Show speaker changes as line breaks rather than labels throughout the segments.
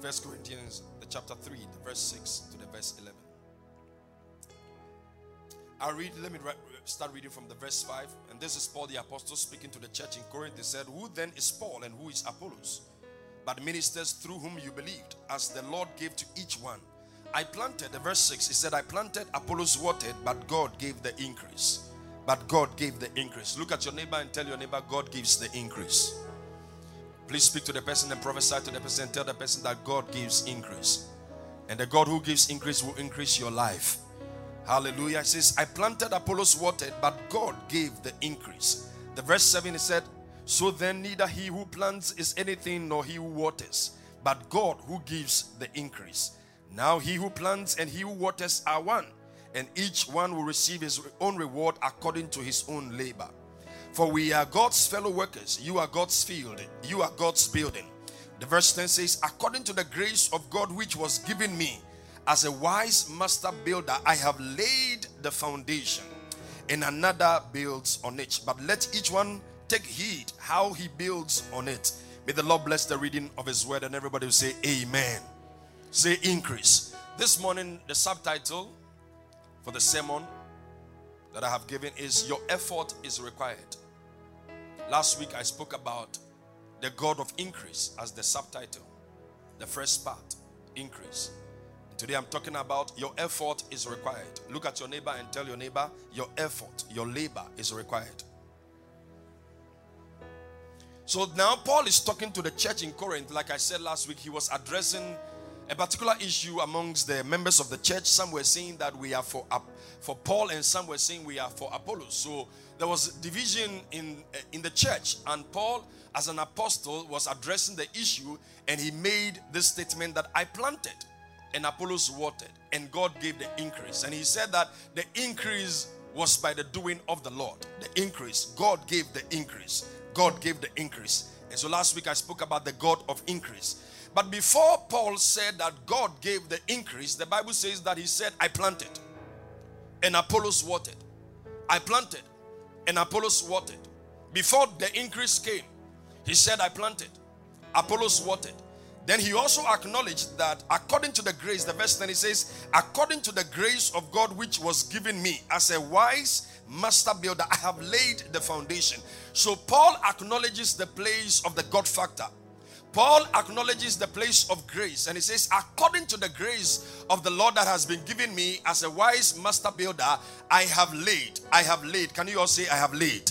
First Corinthians, the chapter 3, the verse 6 to the verse 11. I'll read, let me start reading from the verse 5. And this is Paul the Apostle speaking to the church in Corinth. He said, Who then is Paul and who is Apollos? But ministers through whom you believed, as the Lord gave to each one. I planted, the verse 6, he said, I planted, Apollos watered, but God gave the increase. But God gave the increase. Look at your neighbor and tell your neighbor, God gives the increase. Please speak to the person and prophesy to the person and tell the person that God gives increase. And the God who gives increase will increase your life. Hallelujah. It says, I planted, Apollos watered, but God gave the increase. The verse 7 it said, So then neither he who plants is anything nor he who waters, but God who gives the increase. Now he who plants and he who waters are one, and each one will receive his own reward according to his own labor. For we are God's fellow workers. You are God's field. You are God's building. The verse 10 says, According to the grace of God which was given me, as a wise master builder, I have laid the foundation, and another builds on it. But let each one take heed how he builds on it. May the Lord bless the reading of his word, and everybody will say, Amen. Say increase. This morning, the subtitle for the sermon that I have given is Your Effort is Required. Last week, I spoke about the God of increase as the subtitle, the first part, increase. Today I'm talking about your effort is required. Look at your neighbor and tell your neighbor your effort, your labor is required. So now Paul is talking to the church in Corinth. Like I said last week, he was addressing a particular issue amongst the members of the church. Some were saying that we are for for Paul, and some were saying we are for Apollos. So there was division in eh, in the church, and Paul, as an apostle, was addressing the issue, and he made this statement that I planted and Apollos watered, and God gave the increase. And he said that the increase was by the doing of the Lord. The increase, God gave the increase. God gave the increase. And so last week I spoke about the God of increase. But before Paul said that God gave the increase, the Bible says that he said, I planted and Apollos watered. I planted and Apollos watered. Before the increase came, he said, I planted, Apollos watered. Then he also acknowledged that according to the grace, the verse 10 he says, according to the grace of God which was given me as a wise master builder, I have laid the foundation. So Paul acknowledges the place of the God factor. Paul acknowledges the place of grace and he says, according to the grace of the Lord that has been given me as a wise master builder, I have laid. I have laid. Can you all say, I have laid?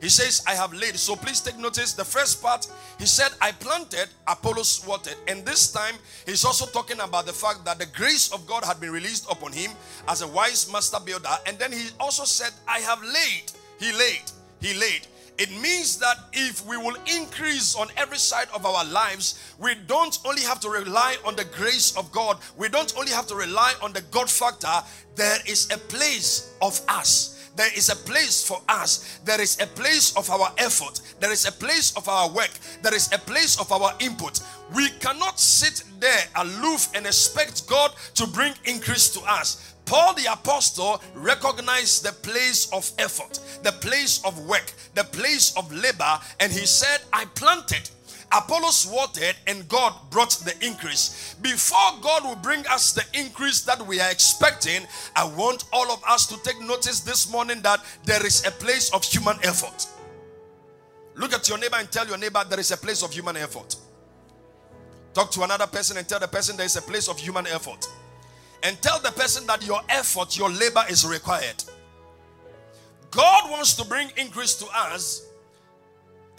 He says, I have laid. So please take notice. The first part, he said, I planted, Apollos watered. And this time, he's also talking about the fact that the grace of God had been released upon him as a wise master builder. And then he also said, I have laid. He laid. He laid. It means that if we will increase on every side of our lives, we don't only have to rely on the grace of God, we don't only have to rely on the God factor. There is a place of us there is a place for us. There is a place of our effort. There is a place of our work. There is a place of our input. We cannot sit there aloof and expect God to bring increase to us. Paul the apostle recognized the place of effort, the place of work, the place of labor, and he said, I planted Apollos watered and God brought the increase. Before God will bring us the increase that we are expecting, I want all of us to take notice this morning that there is a place of human effort. Look at your neighbor and tell your neighbor there is a place of human effort. Talk to another person and tell the person there is a place of human effort. And tell the person that your effort, your labor is required. God wants to bring increase to us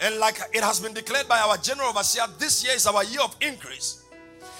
and like it has been declared by our general overseer, this year is our year of increase.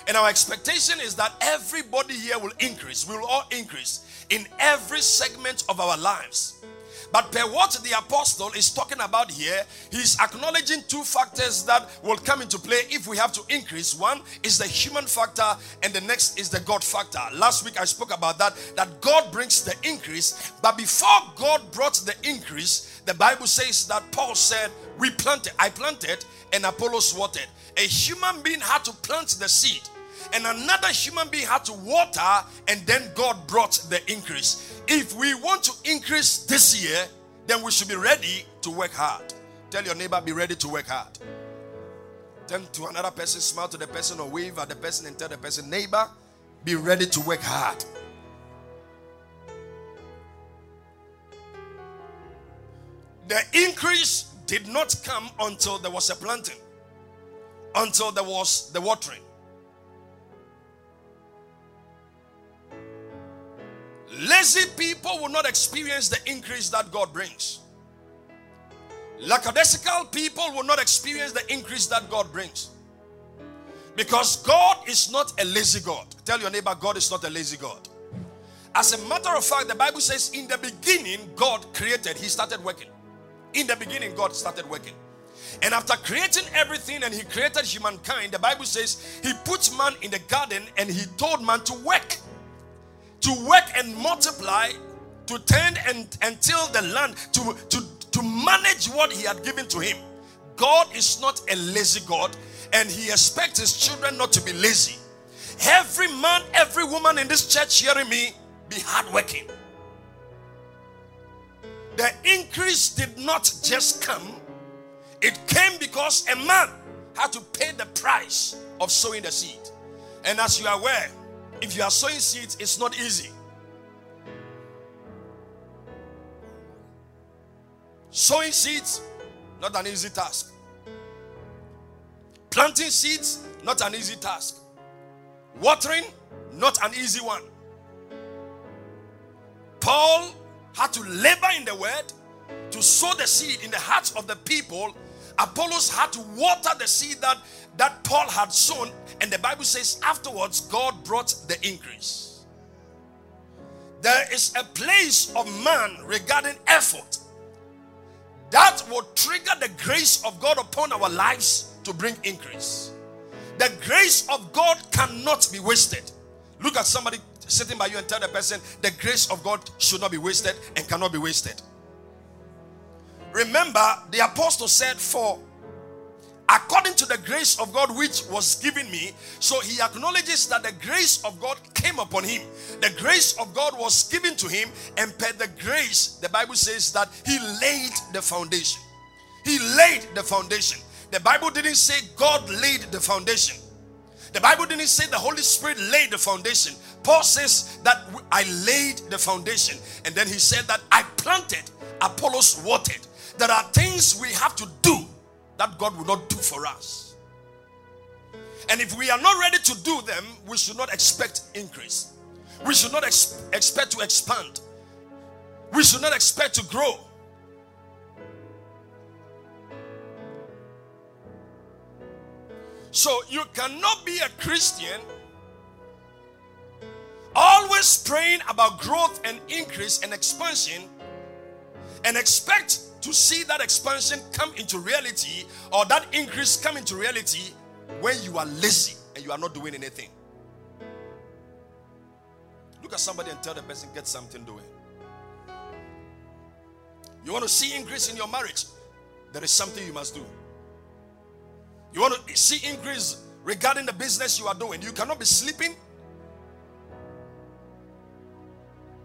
And our expectation is that everybody here will increase. We will all increase in every segment of our lives. But per what the apostle is talking about here, he's acknowledging two factors that will come into play if we have to increase. One is the human factor, and the next is the God factor. Last week I spoke about that, that God brings the increase. But before God brought the increase, the Bible says that Paul said, We planted, I planted, and Apollos watered. A human being had to plant the seed and another human being had to water, and then God brought the increase. If we want to increase this year, then we should be ready to work hard. Tell your neighbor, be ready to work hard. Turn to another person, smile to the person, or wave at the person and tell the person, neighbor, be ready to work hard. The increase did not come until there was a planting, until there was the watering. Lazy people will not experience the increase that God brings. Lackadaisical people will not experience the increase that God brings. Because God is not a lazy God. Tell your neighbor, God is not a lazy God. As a matter of fact, the Bible says, in the beginning, God created, He started working. In the beginning, God started working. And after creating everything and He created humankind, the Bible says He put man in the garden and He told man to work. To work and multiply, to tend and, till the land, to, to to manage what he had given to him. God is not a lazy God and he expects his children not to be lazy. Every man, every woman in this church hearing me, be hardworking. The increase did not just come, it came because a man had to pay the price of sowing the seed. And as you are aware, if you are sowing seeds, it's not easy. Sowing seeds, not an easy task. Planting seeds, not an easy task. Watering, not an easy one. Paul had to labor in the word to sow the seed in the hearts of the people. Apollos had to water the seed that, that Paul had sown. And the Bible says afterwards, God brought the increase. There is a place of man regarding effort that will trigger the grace of God upon our lives to bring increase. The grace of God cannot be wasted. Look at somebody sitting by you and tell the person the grace of God should not be wasted and cannot be wasted. Remember, the apostle said, For according to the grace of God which was given me. So he acknowledges that the grace of God came upon him. The grace of God was given to him, and per the grace, the Bible says that he laid the foundation. He laid the foundation. The Bible didn't say God laid the foundation. The Bible didn't say the Holy Spirit laid the foundation. Paul says that I laid the foundation. And then he said that I planted, Apollos watered. There are things we have to do that God will not do for us. And if we are not ready to do them, we should not expect increase. We should not ex- expect to expand. We should not expect to grow. So you cannot be a Christian always praying about growth and increase and expansion and expect to see that expansion come into reality or that increase come into reality when you are lazy and you are not doing anything. Look at somebody and tell the person, get something doing. You want to see increase in your marriage? There is something you must do. You want to see increase regarding the business you are doing? You cannot be sleeping,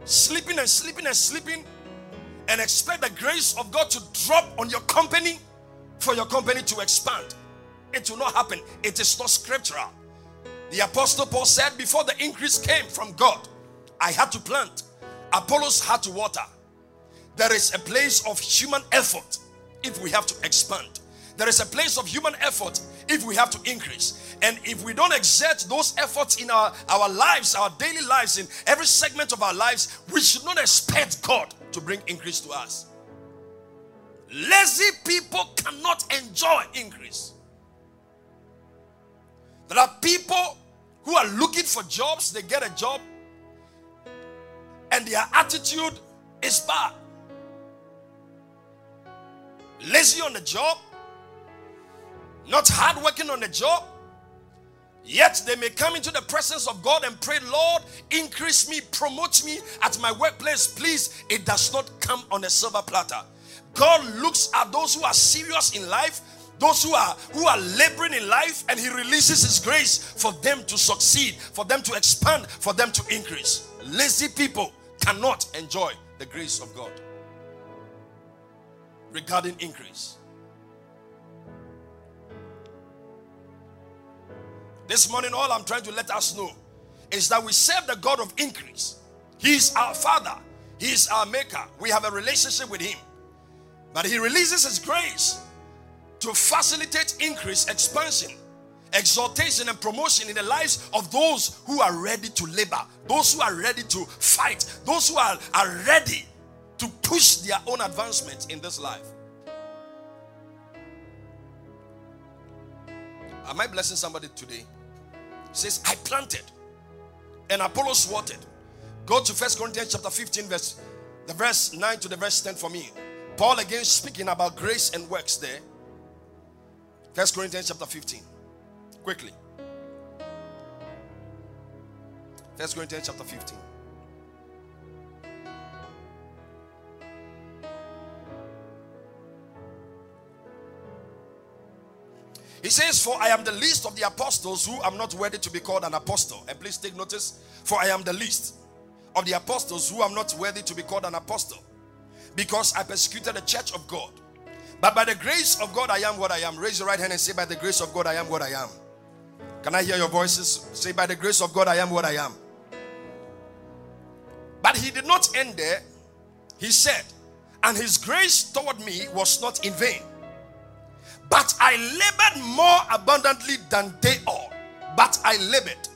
sleeping and sleeping and sleeping and expect the grace of God to drop on your company for your company to expand. It will not happen. It is not scriptural. The apostle Paul said, Before the increase came from God, I had to plant, Apollos had to water. There is a place of human effort if we have to expand. There is a place of human effort if we have to increase. And if we don't exert those efforts in our, our lives, our daily lives, in every segment of our lives, we should not expect God to bring increase to us. Lazy people cannot enjoy increase. There are people who are looking for jobs, they get a job, and their attitude is bad. Lazy on the job, not hard working on the job, Yet they may come into the presence of God and pray, Lord, increase me, promote me at my workplace. Please, it does not come on a silver platter. God looks at those who are serious in life, those who are who are laboring in life, and He releases His grace for them to succeed, for them to expand, for them to increase. Lazy people cannot enjoy the grace of God regarding increase. This morning, all I'm trying to let us know is that we serve the God of increase. He is our Father, He is our Maker. We have a relationship with Him. But He releases His grace to facilitate increase, expansion, exaltation, and promotion in the lives of those who are ready to labor, those who are ready to fight, those who are, are ready to push their own advancement in this life. Am I blessing somebody today? says, I planted and Apollos watered. Go to First Corinthians chapter 15, verse the verse 9 to the verse 10 for me. Paul again speaking about grace and works there. First Corinthians chapter 15. Quickly. First Corinthians chapter 15. He says, For I am the least of the apostles who am not worthy to be called an apostle. And please take notice, for I am the least of the apostles who am not worthy to be called an apostle, because I persecuted the church of God. But by the grace of God, I am what I am. Raise your right hand and say, By the grace of God, I am what I am. Can I hear your voices? Say, By the grace of God, I am what I am. But he did not end there. He said, And his grace toward me was not in vain. But I labored more abundantly than they all. But I labored.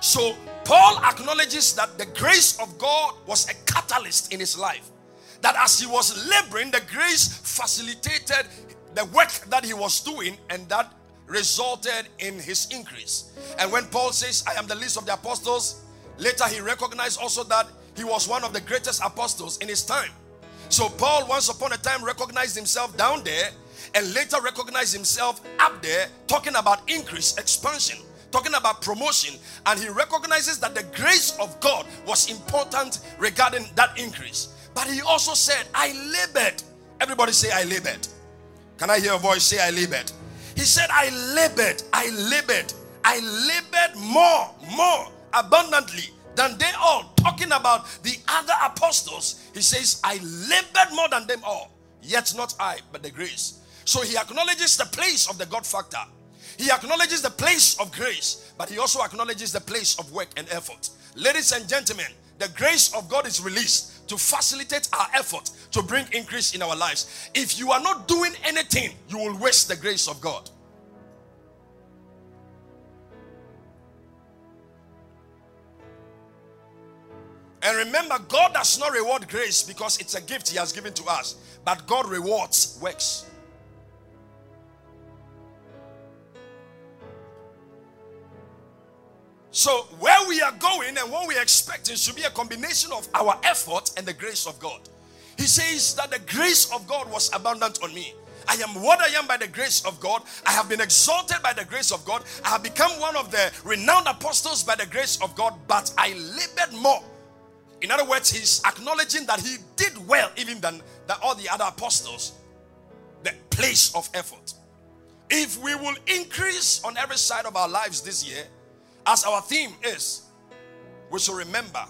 So Paul acknowledges that the grace of God was a catalyst in his life. That as he was laboring, the grace facilitated the work that he was doing, and that resulted in his increase. And when Paul says, I am the least of the apostles, later he recognized also that he was one of the greatest apostles in his time. So Paul, once upon a time, recognized himself down there and later recognized himself up there talking about increase, expansion, talking about promotion. And he recognizes that the grace of God was important regarding that increase. But he also said, I labored. Everybody say, I labored. Can I hear a voice say, I labored? He said, I labored, I labored, I labored more, more abundantly than they all. Talking about the other apostles, he says, I labored more than them all. Yet not I, but the grace. So he acknowledges the place of the God factor. He acknowledges the place of grace, but he also acknowledges the place of work and effort. Ladies and gentlemen, the grace of God is released to facilitate our effort to bring increase in our lives. If you are not doing anything, you will waste the grace of God. And remember, God does not reward grace because it's a gift He has given to us, but God rewards works. So, where we are going and what we are expecting should be a combination of our effort and the grace of God. He says that the grace of God was abundant on me. I am what I am by the grace of God. I have been exalted by the grace of God. I have become one of the renowned apostles by the grace of God, but I labored more. In other words, he's acknowledging that he did well even than, than all the other apostles. The place of effort. If we will increase on every side of our lives this year, as our theme is, we should remember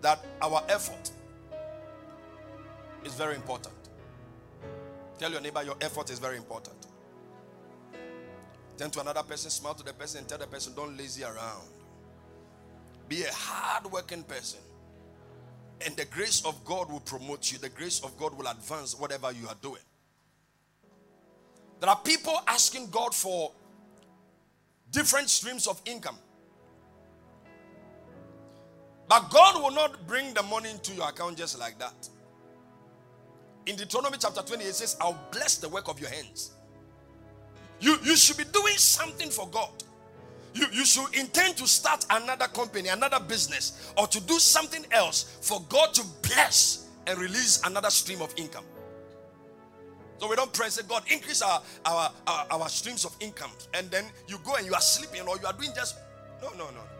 that our effort is very important. Tell your neighbor your effort is very important. Turn to another person, smile to the person, and tell the person, don't lazy around. Be a hard working person. And the grace of God will promote you, the grace of God will advance whatever you are doing. There are people asking God for different streams of income. But God will not bring the money into your account just like that. In Deuteronomy chapter 20, it says, I'll bless the work of your hands. You, you should be doing something for God. You, you should intend to start another company, another business, or to do something else for God to bless and release another stream of income. So we don't pray say, God, increase our, our, our, our streams of income. And then you go and you are sleeping or you are doing just. No, no, no.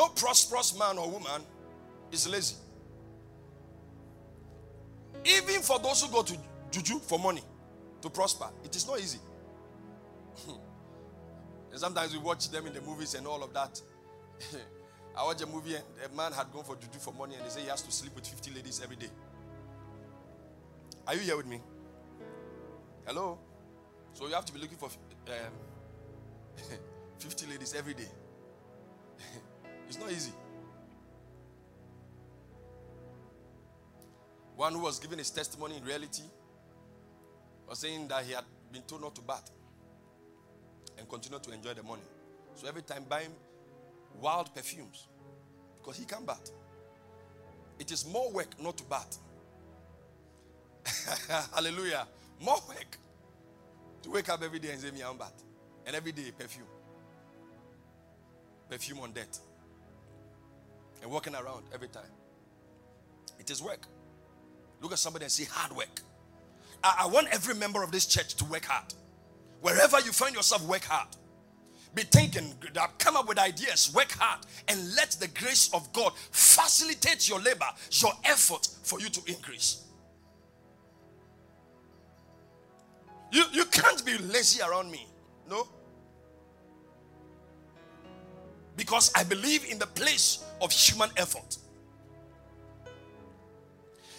No prosperous man or woman is lazy. Even for those who go to juju for money to prosper, it is not easy. Sometimes we watch them in the movies and all of that. I watched a movie and a man had gone for juju for money and they say he has to sleep with 50 ladies every day. Are you here with me? Hello? So you have to be looking for um, 50 ladies every day. It's not easy. One who was giving his testimony in reality was saying that he had been told not to bath and continue to enjoy the money. So every time buying wild perfumes because he can't bath. It is more work not to bath. Hallelujah. More work to wake up every day and say, Me, I'm bath. And every day, perfume. Perfume on debt. And walking around every time. It is work. Look at somebody and say, Hard work. I, I want every member of this church to work hard. Wherever you find yourself, work hard. Be thinking, come up with ideas, work hard, and let the grace of God facilitate your labor, your effort for you to increase. You, you can't be lazy around me. No. Because I believe in the place of human effort.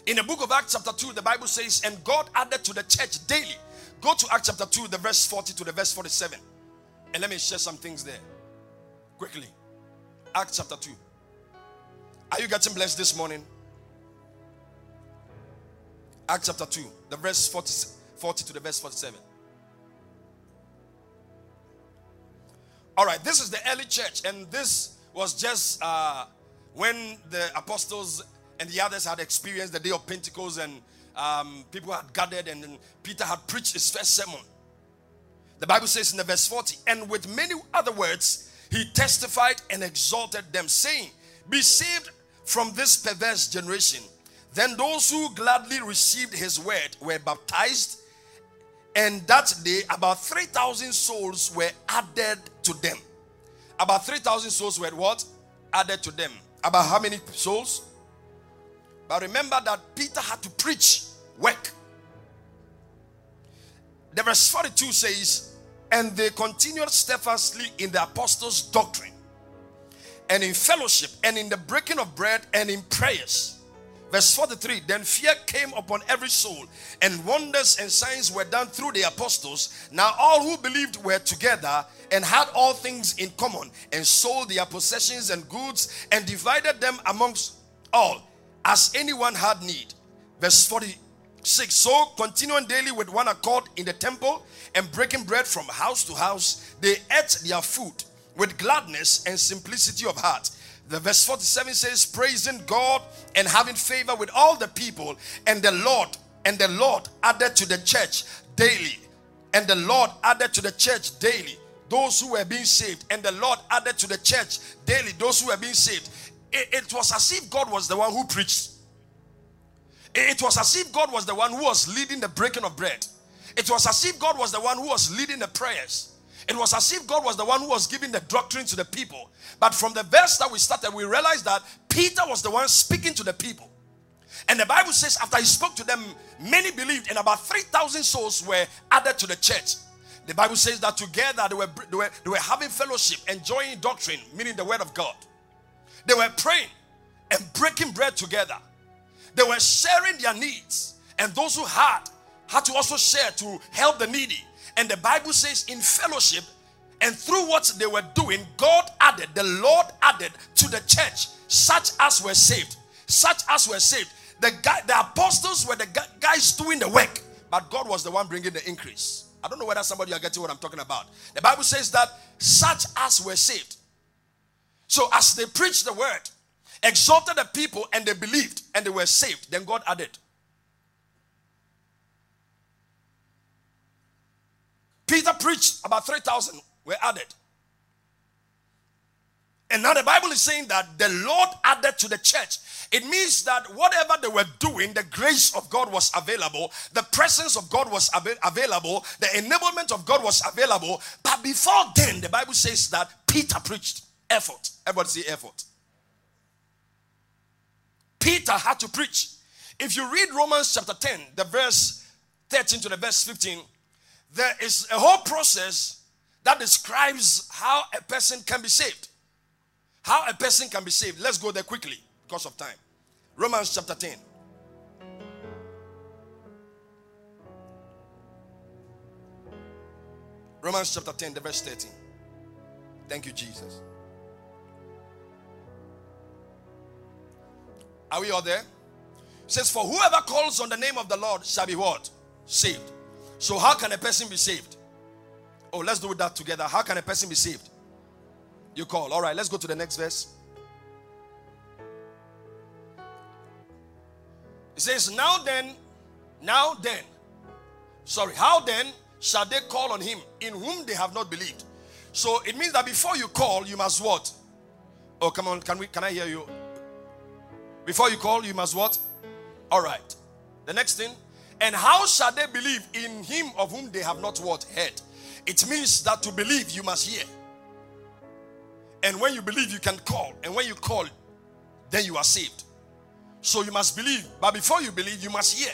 In the book of Acts, chapter 2, the Bible says, And God added to the church daily. Go to Acts chapter 2, the verse 40 to the verse 47. And let me share some things there quickly. Acts chapter 2. Are you getting blessed this morning? Acts chapter 2, the verse 40, 40 to the verse 47. All right, this is the early church, and this was just uh, when the apostles and the others had experienced the day of Pentecost, and um, people had gathered, and Peter had preached his first sermon. The Bible says in the verse 40, and with many other words, he testified and exalted them, saying, Be saved from this perverse generation. Then those who gladly received his word were baptized, and that day about 3,000 souls were added to them. About 3,000 souls were what? Added to them. About how many souls? But remember that Peter had to preach, work. The verse 42 says, and they continued steadfastly in the apostles' doctrine, and in fellowship, and in the breaking of bread, and in prayers. Verse 43 Then fear came upon every soul, and wonders and signs were done through the apostles. Now all who believed were together and had all things in common, and sold their possessions and goods, and divided them amongst all, as anyone had need. Verse 46 So, continuing daily with one accord in the temple and breaking bread from house to house, they ate their food with gladness and simplicity of heart. The verse 47 says, Praising God and having favor with all the people, and the Lord, and the Lord added to the church daily, and the Lord added to the church daily those who were being saved, and the Lord added to the church daily those who were being saved. It, it was as if God was the one who preached. It was as if God was the one who was leading the breaking of bread. It was as if God was the one who was leading the prayers. It was as if God was the one who was giving the doctrine to the people. But from the verse that we started, we realized that Peter was the one speaking to the people. And the Bible says, after he spoke to them, many believed, and about 3,000 souls were added to the church. The Bible says that together they were, they were, they were having fellowship, enjoying doctrine, meaning the word of God. They were praying and breaking bread together. They were sharing their needs, and those who had had to also share to help the needy. And the Bible says, in fellowship, and through what they were doing, God added, the Lord added to the church such as were saved. Such as were saved. The, guy, the apostles were the guys doing the work, but God was the one bringing the increase. I don't know whether somebody are getting what I'm talking about. The Bible says that such as were saved. So as they preached the word, exalted the people and they believed and they were saved. Then God added. Peter preached, about 3,000 were added. And now the Bible is saying that the Lord added to the church. It means that whatever they were doing, the grace of God was available, the presence of God was av- available, the enablement of God was available. But before then, the Bible says that Peter preached effort. Everybody say effort. Peter had to preach. If you read Romans chapter 10, the verse 13 to the verse 15, there is a whole process that describes how a person can be saved. How a person can be saved. Let's go there quickly because of time. Romans chapter 10. Romans chapter 10, the verse 13. Thank you, Jesus. Are we all there? It says, For whoever calls on the name of the Lord shall be what? Saved. So, how can a person be saved? Oh, let's do that together. How can a person be saved? You call. All right, let's go to the next verse. It says, Now then, now then, sorry, how then shall they call on him in whom they have not believed? So it means that before you call, you must what? Oh, come on, can we can I hear you? Before you call, you must what? All right. The next thing, and how shall they believe in him of whom they have not what heard? It means that to believe you must hear. And when you believe, you can call. And when you call, then you are saved. So you must believe. But before you believe, you must hear.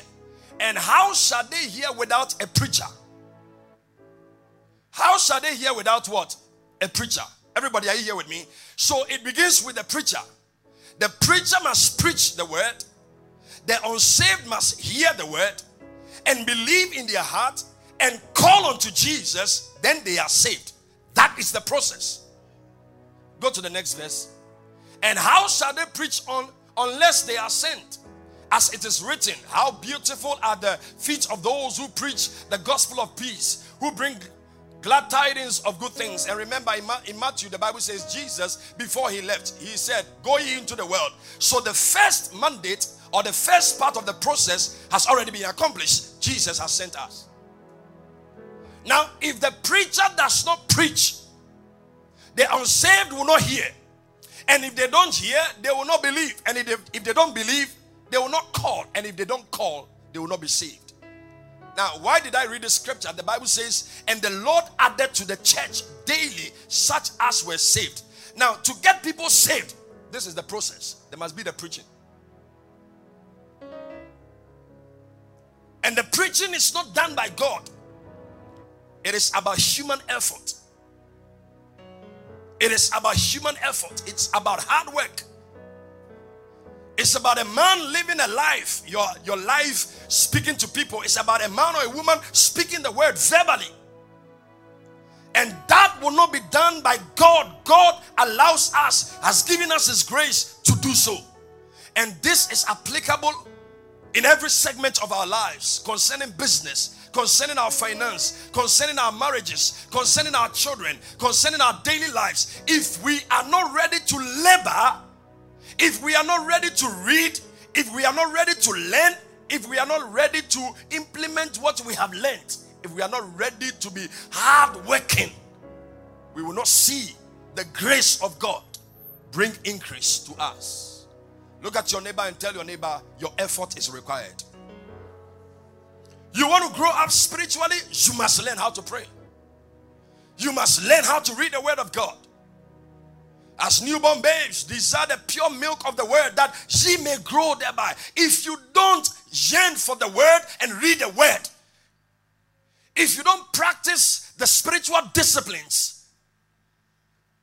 And how shall they hear without a preacher? How shall they hear without what? A preacher. Everybody, are you here with me? So it begins with the preacher. The preacher must preach the word. The unsaved must hear the word and believe in their heart and call unto Jesus, then they are saved. That is the process. Go to the next verse. And how shall they preach on unless they are sent? As it is written, how beautiful are the feet of those who preach the gospel of peace, who bring glad tidings of good things. And remember, in Matthew, the Bible says, Jesus, before he left, he said, Go ye into the world. So the first mandate or the first part of the process has already been accomplished. Jesus has sent us. Now, if the preacher does not preach, the unsaved will not hear. And if they don't hear, they will not believe. And if they, if they don't believe, they will not call. And if they don't call, they will not be saved. Now, why did I read the scripture? The Bible says, And the Lord added to the church daily such as were saved. Now, to get people saved, this is the process. There must be the preaching. And the preaching is not done by God, it is about human effort. It is about human effort, it's about hard work. It's about a man living a life, your, your life speaking to people. It's about a man or a woman speaking the word verbally. And that will not be done by God. God allows us, has given us His grace to do so. And this is applicable in every segment of our lives concerning business, concerning our finance, concerning our marriages, concerning our children, concerning our daily lives. If we are not ready to labor, if we are not ready to read, if we are not ready to learn, if we are not ready to implement what we have learned, if we are not ready to be hard working, we will not see the grace of God bring increase to us. Look at your neighbor and tell your neighbor your effort is required. You want to grow up spiritually, you must learn how to pray. You must learn how to read the word of God. As newborn babes, desire the pure milk of the word that she may grow thereby. If you don't yearn for the word and read the word, if you don't practice the spiritual disciplines,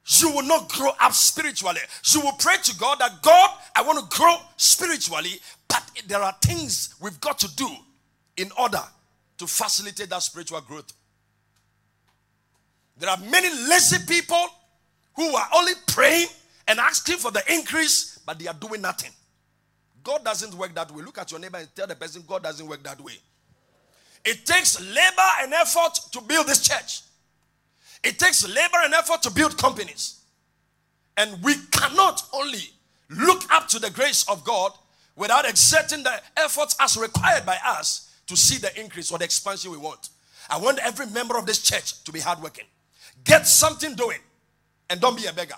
you will not grow up spiritually. You will pray to God that God, I want to grow spiritually, but there are things we've got to do in order to facilitate that spiritual growth. There are many lazy people who are only praying and asking for the increase, but they are doing nothing. God doesn't work that way. Look at your neighbor and tell the person, God doesn't work that way. It takes labor and effort to build this church. It takes labor and effort to build companies. And we cannot only look up to the grace of God without exerting the efforts as required by us to see the increase or the expansion we want. I want every member of this church to be hardworking. Get something doing and don't be a beggar.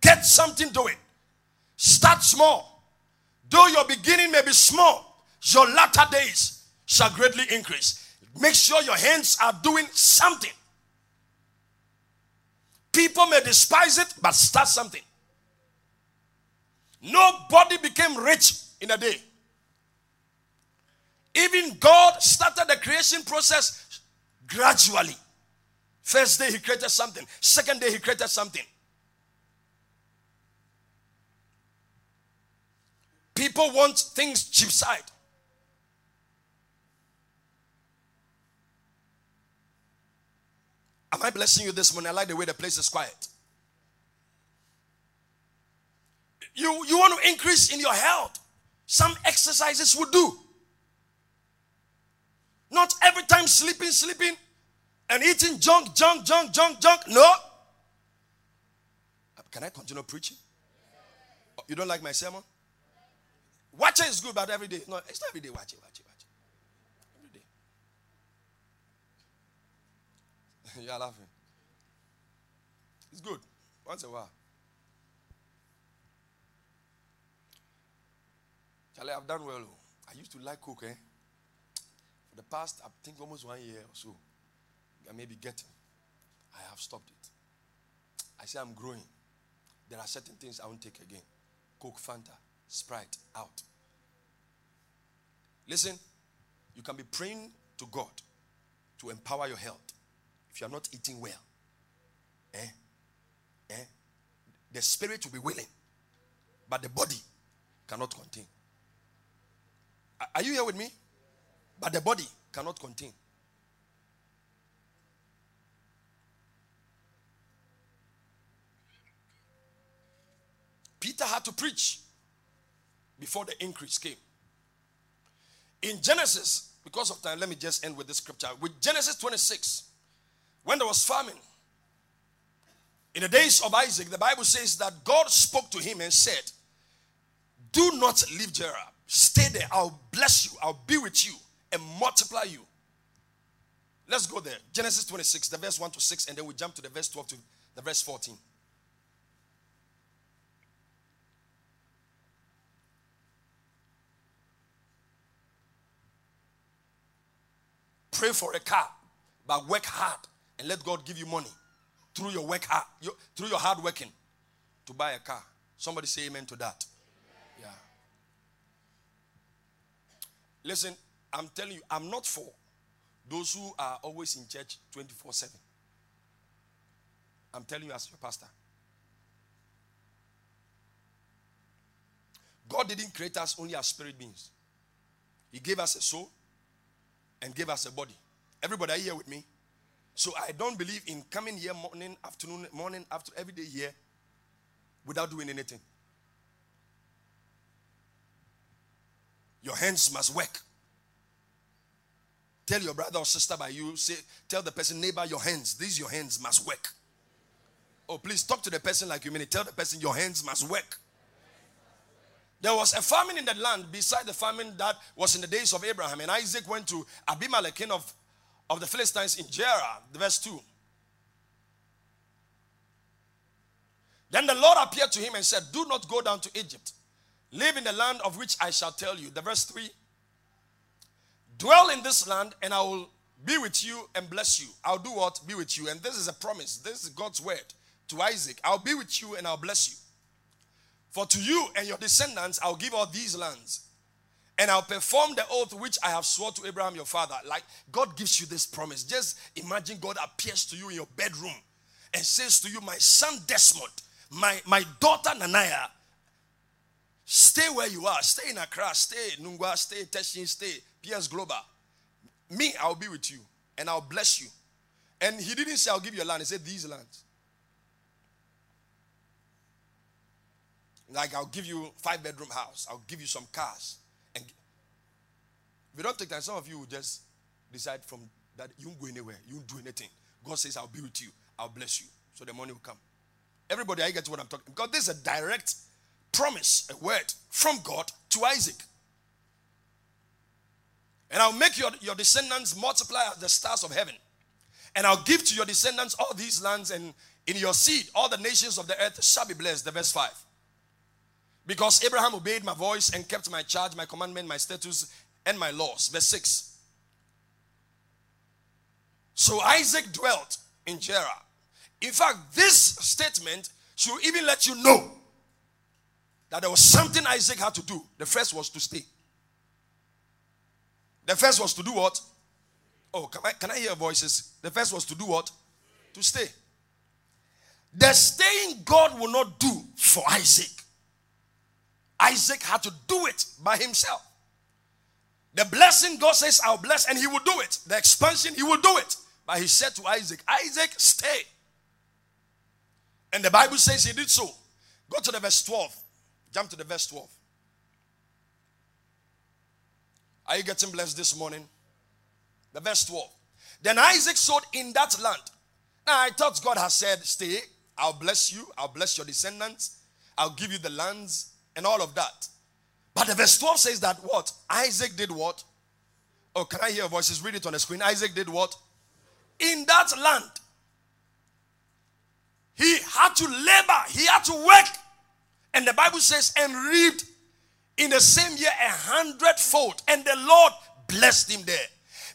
Get something doing. Start small. Though your beginning may be small, your latter days shall greatly increase. Make sure your hands are doing something. People may despise it, but start something. Nobody became rich in a day. Even God started the creation process gradually. First day he created something. Second day he created something. People want things cheap side. Am I blessing you this morning? I like the way the place is quiet. You, you want to increase in your health. Some exercises will do. Not every time sleeping, sleeping, and eating junk, junk, junk, junk, junk. No. Uh, can I continue preaching? Oh, you don't like my sermon? Watching is good, but every day. No, it's not every day watching, watching, watching. Every day. you are laughing. It's good. Once in a while. Charlie, I've done well. Oh. I used to like Coke, eh? For the past, I think almost one year or so, I may be getting. I have stopped it. I say I'm growing. There are certain things I won't take again. Coke, Fanta, Sprite, out. Listen, you can be praying to God to empower your health. If you are not eating well, eh? Eh? The spirit will be willing, but the body cannot contain. Are you here with me? But the body cannot contain. Peter had to preach before the increase came. In Genesis, because of time, let me just end with this scripture. With Genesis 26, when there was famine, in the days of Isaac, the Bible says that God spoke to him and said, Do not leave Gerar. Stay there. I'll bless you. I'll be with you and multiply you. Let's go there. Genesis 26, the verse 1 to 6, and then we jump to the verse 12 to the verse 14. Pray for a car, but work hard and let God give you money through your work through your hard working to buy a car. Somebody say amen to that. Yeah. Listen, I'm telling you, I'm not for those who are always in church 24 7. I'm telling you as your pastor. God didn't create us only as spirit beings. He gave us a soul and gave us a body. Everybody, are here with me? So I don't believe in coming here morning, afternoon, morning, after every day here without doing anything. Your hands must work. Tell your brother or sister by you, say, tell the person, neighbor, your hands, these your hands must work. Oh, please talk to the person like you mean it. Tell the person your hands must work. There was a famine in the land beside the famine that was in the days of Abraham. And Isaac went to Abimelech, king of, of the Philistines in Gerar, the verse 2. Then the Lord appeared to him and said, Do not go down to Egypt. Live in the land of which I shall tell you. The verse 3 Dwell in this land, and I will be with you and bless you. I'll do what? Be with you. And this is a promise. This is God's word to Isaac. I'll be with you and I'll bless you. For to you and your descendants I'll give all these lands. And I'll perform the oath which I have sworn to Abraham your father. Like God gives you this promise. Just imagine God appears to you in your bedroom and says to you, My son Desmond, my, my daughter Nanaya, stay where you are. Stay in Accra, stay in Nungua, stay Teshin, stay PS Global. Me, I'll be with you and I'll bless you. And he didn't say, I'll give you a land. He said, These lands. Like I'll give you five bedroom house. I'll give you some cars. If you don't take time, some of you will just decide from that you won't go anywhere. You won't do anything. God says, I'll be with you. I'll bless you. So the money will come. Everybody, I get what I'm talking. Because this is a direct promise, a word from God to Isaac. And I'll make your, your descendants multiply as the stars of heaven. And I'll give to your descendants all these lands, and in your seed, all the nations of the earth shall be blessed. The verse 5. Because Abraham obeyed my voice and kept my charge, my commandment, my statutes, and my laws. Verse 6. So Isaac dwelt in Gerar. In fact, this statement should even let you know that there was something Isaac had to do. The first was to stay. The first was to do what? Oh, can I, can I hear voices? The first was to do what? To stay. The staying God will not do for Isaac. Isaac had to do it by himself. The blessing, God says, I'll bless, and he will do it. The expansion, he will do it But he said to Isaac, Isaac, stay. And the Bible says he did so. Go to the verse 12. Jump to the verse 12. Are you getting blessed this morning? The verse 12. Then Isaac sowed in that land. Now I thought God has said, Stay, I'll bless you, I'll bless your descendants, I'll give you the lands, and all of that. But the verse 12 says that what? Isaac did what? Oh, can I hear voices? Read it on the screen. Isaac did what? In that land, he had to labor, he had to work. And the Bible says, and reaped in the same year a hundredfold. And the Lord blessed him there.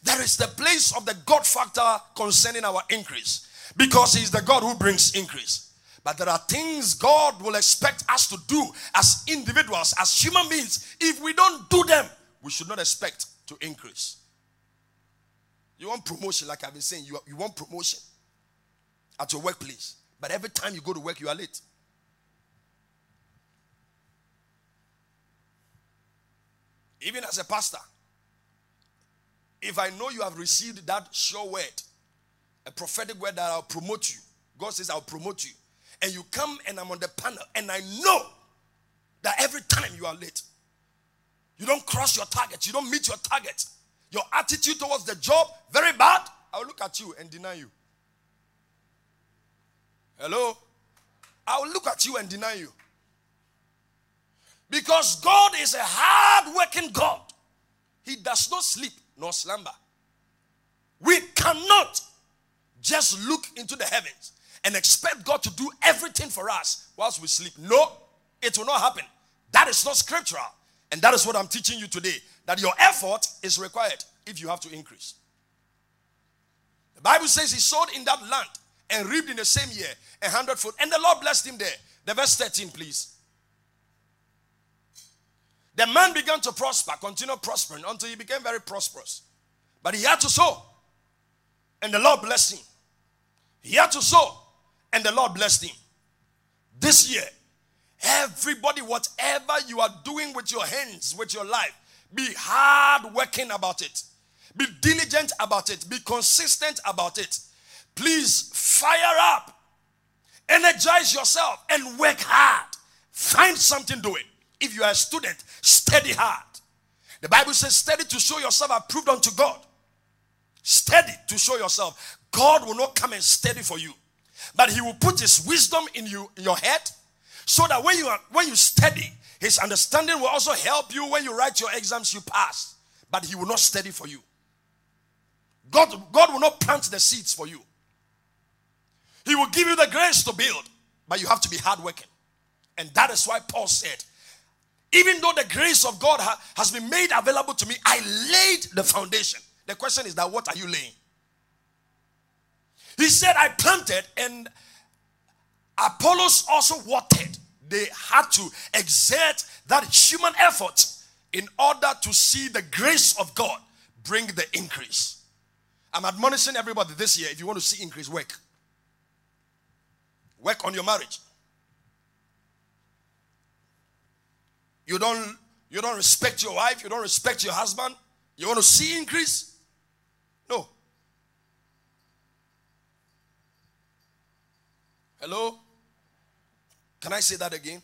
That is the place of the God factor concerning our increase. Because He's the God who brings increase. But there are things God will expect us to do as individuals, as human beings. If we don't do them, we should not expect to increase. You want promotion, like I've been saying, you, you want promotion at your workplace. But every time you go to work, you are late. Even as a pastor, if I know you have received that sure word, a prophetic word that I'll promote you, God says, I'll promote you, and you come and I'm on the panel, and I know that every time you are late, you don't cross your target, you don't meet your target, your attitude towards the job, very bad, I'll look at you and deny you. Hello? I'll look at you and deny you. Because God is a hard working God. He does not sleep nor slumber. We cannot just look into the heavens and expect God to do everything for us whilst we sleep. No, it will not happen. That is not scriptural. And that is what I'm teaching you today that your effort is required if you have to increase. The Bible says he sowed in that land and reaped in the same year a hundredfold. And the Lord blessed him there. The verse 13, please. The man began to prosper, continue prospering until he became very prosperous. But he had to sow, and the Lord blessed him. He had to sow, and the Lord blessed him. This year, everybody, whatever you are doing with your hands, with your life, be hard working about it. Be diligent about it. Be consistent about it. Please fire up. Energize yourself and work hard. Find something doing. If you are a student, study hard. The Bible says, study to show yourself approved unto God. Study to show yourself. God will not come and study for you, but He will put His wisdom in you your head, so that when you are when you study, His understanding will also help you when you write your exams. You pass, but He will not study for you. God, God will not plant the seeds for you. He will give you the grace to build, but you have to be hardworking. And that is why Paul said, even though the grace of God ha- has been made available to me, I laid the foundation. The question is that what are you laying? He said, I planted and Apollos also watered. They had to exert that human effort in order to see the grace of God bring the increase. I'm admonishing everybody this year if you want to see increase, work. Work on your marriage. You don't you don't respect your wife, you don't respect your husband. You want to see increase? No. Hello? Can I say that again?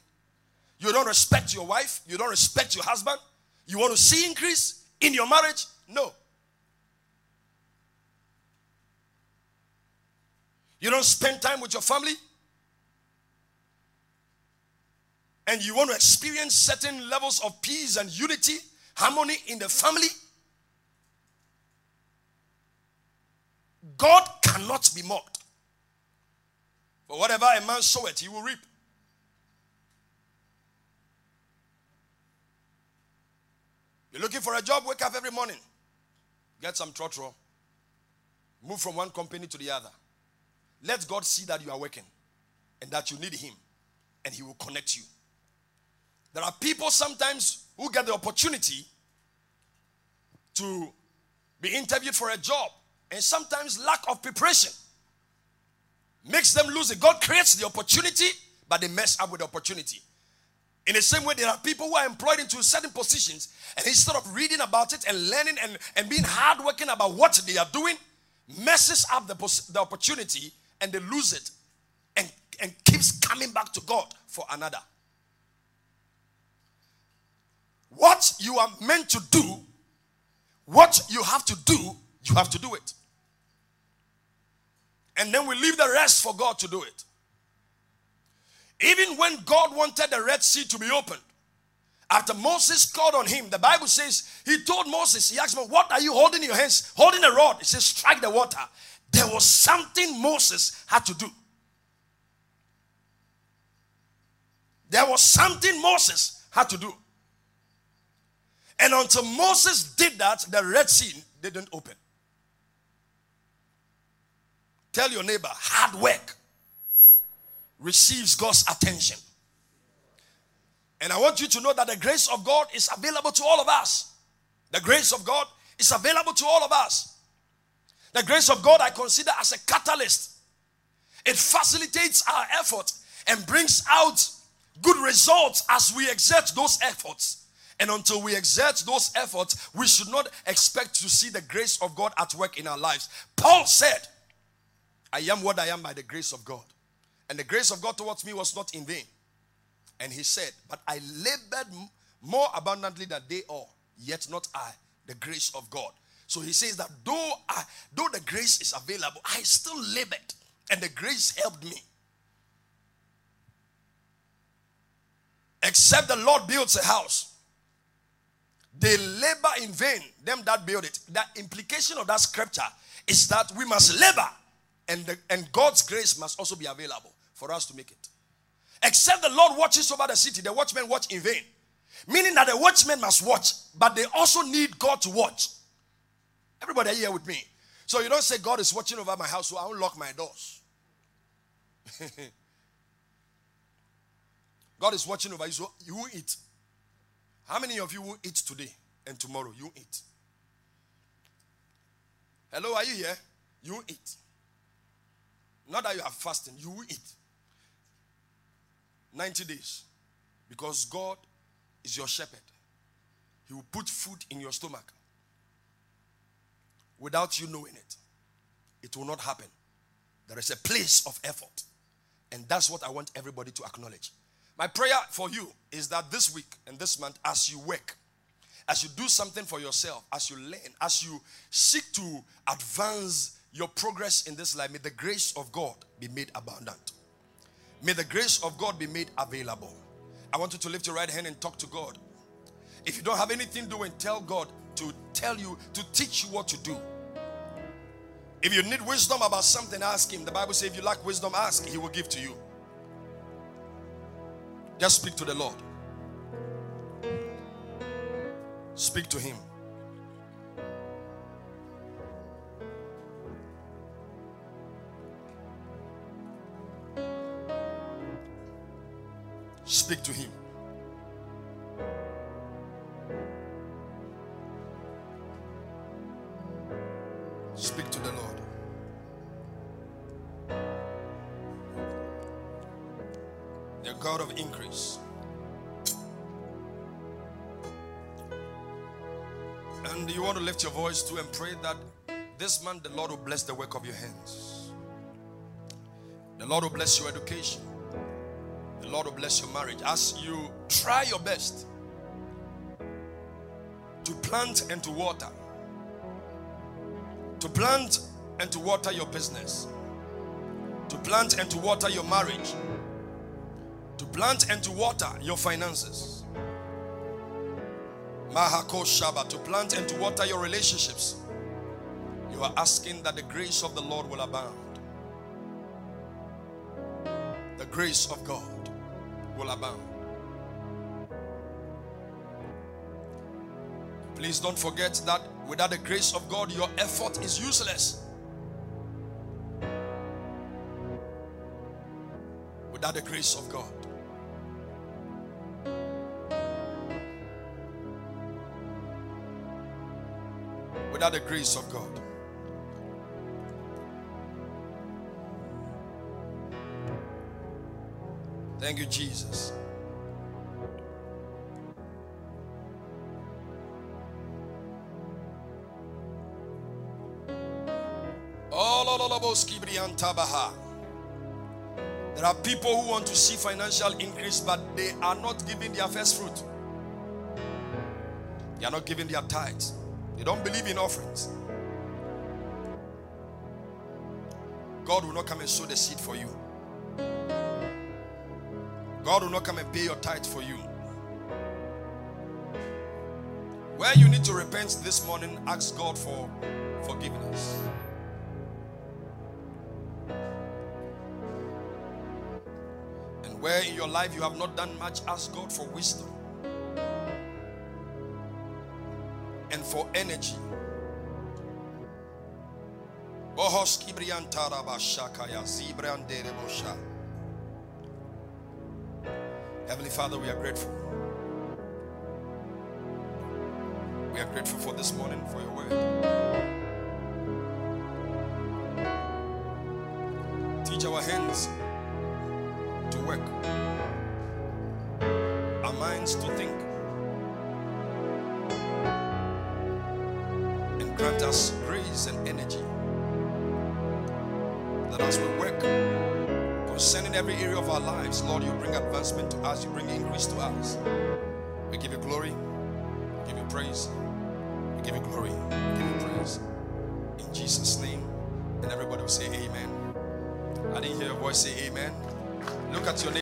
You don't respect your wife, you don't respect your husband. You want to see increase in your marriage? No. You don't spend time with your family? and you want to experience certain levels of peace and unity, harmony in the family, God cannot be mocked. Whatever a man soweth, he will reap. You're looking for a job, wake up every morning, get some trotro, move from one company to the other. Let God see that you are working and that you need Him, and He will connect you. There are people sometimes who get the opportunity to be interviewed for a job, and sometimes lack of preparation makes them lose it. God creates the opportunity, but they mess up with the opportunity. In the same way, there are people who are employed into certain positions, and instead of reading about it and learning and, and being hardworking about what they are doing, messes up the, the opportunity and they lose it and, and keeps coming back to God for another. What you are meant to do, what you have to do, you have to do it. And then we leave the rest for God to do it. Even when God wanted the Red Sea to be opened, after Moses called on him, the Bible says he told Moses, he asked him, What are you holding in your hands? Holding a rod. He says, Strike the water. There was something Moses had to do. There was something Moses had to do. And until Moses did that, the Red Sea didn't open. Tell your neighbor, hard work receives God's attention. And I want you to know that the grace of God is available to all of us. The grace of God is available to all of us. The grace of God I consider as a catalyst. It facilitates our effort and brings out good results as we exert those efforts. And until we exert those efforts, we should not expect to see the grace of God at work in our lives. Paul said, I am what I am by the grace of God. And the grace of God towards me was not in vain. And he said, But I labored more abundantly than they all, yet not I, the grace of God. So he says that though I, though the grace is available, I still labored, and the grace helped me. Except the Lord builds a house, they labor in vain, them that build it. The implication of that scripture is that we must labor, and, the, and God's grace must also be available for us to make it. Except the Lord watches over the city, the watchmen watch in vain. Meaning that the watchmen must watch, but they also need God to watch. Everybody here with me. So you don't say God is watching over my house, so I will lock my doors. God is watching over you, so you will eat. How many of you will eat today and tomorrow? You eat. Hello, are you here? You eat. Not that you are fasting, you will eat. 90 days. Because God is your shepherd. He will put food in your stomach without you knowing it. It will not happen. There is a place of effort. And that's what I want everybody to acknowledge. My prayer for you is that this week and this month, as you work, as you do something for yourself, as you learn, as you seek to advance your progress in this life, may the grace of God be made abundant. May the grace of God be made available. I want you to lift your right hand and talk to God. If you don't have anything doing, tell God to tell you, to teach you what to do. If you need wisdom about something, ask Him. The Bible says, if you lack wisdom, ask, He will give to you. Just speak to the Lord. Speak to Him. Speak to him. Speak to the Lord. The God of increase. And you want to lift your voice too and pray that this month the Lord will bless the work of your hands. The Lord will bless your education. Lord will bless your marriage as you try your best to plant and to water. To plant and to water your business. To plant and to water your marriage. To plant and to water your finances. Mahako Shaba, to plant and to water your relationships. You are asking that the grace of the Lord will abound. The grace of God will abound. Please don't forget that without the grace of God, your effort is useless. Without the grace of God. Without the grace of God. Thank you, Jesus. There are people who want to see financial increase, but they are not giving their first fruit. They are not giving their tithes. They don't believe in offerings. God will not come and sow the seed for you. God will not come and pay your tithe for you. Where you need to repent this morning, ask God for forgiveness. And where in your life you have not done much, ask God for wisdom and for energy. Heavenly Father, we are grateful. We are grateful for this morning for your word. Teach our hands to work, our minds to think, and grant us grace and energy that as we work concerning every area of our lives, Lord, you bring advancement to us, you bring increase to us. We give you glory, give you praise we give you glory, give you praise. In Jesus' name. And everybody will say amen. I didn't hear your voice say amen. Look at your name.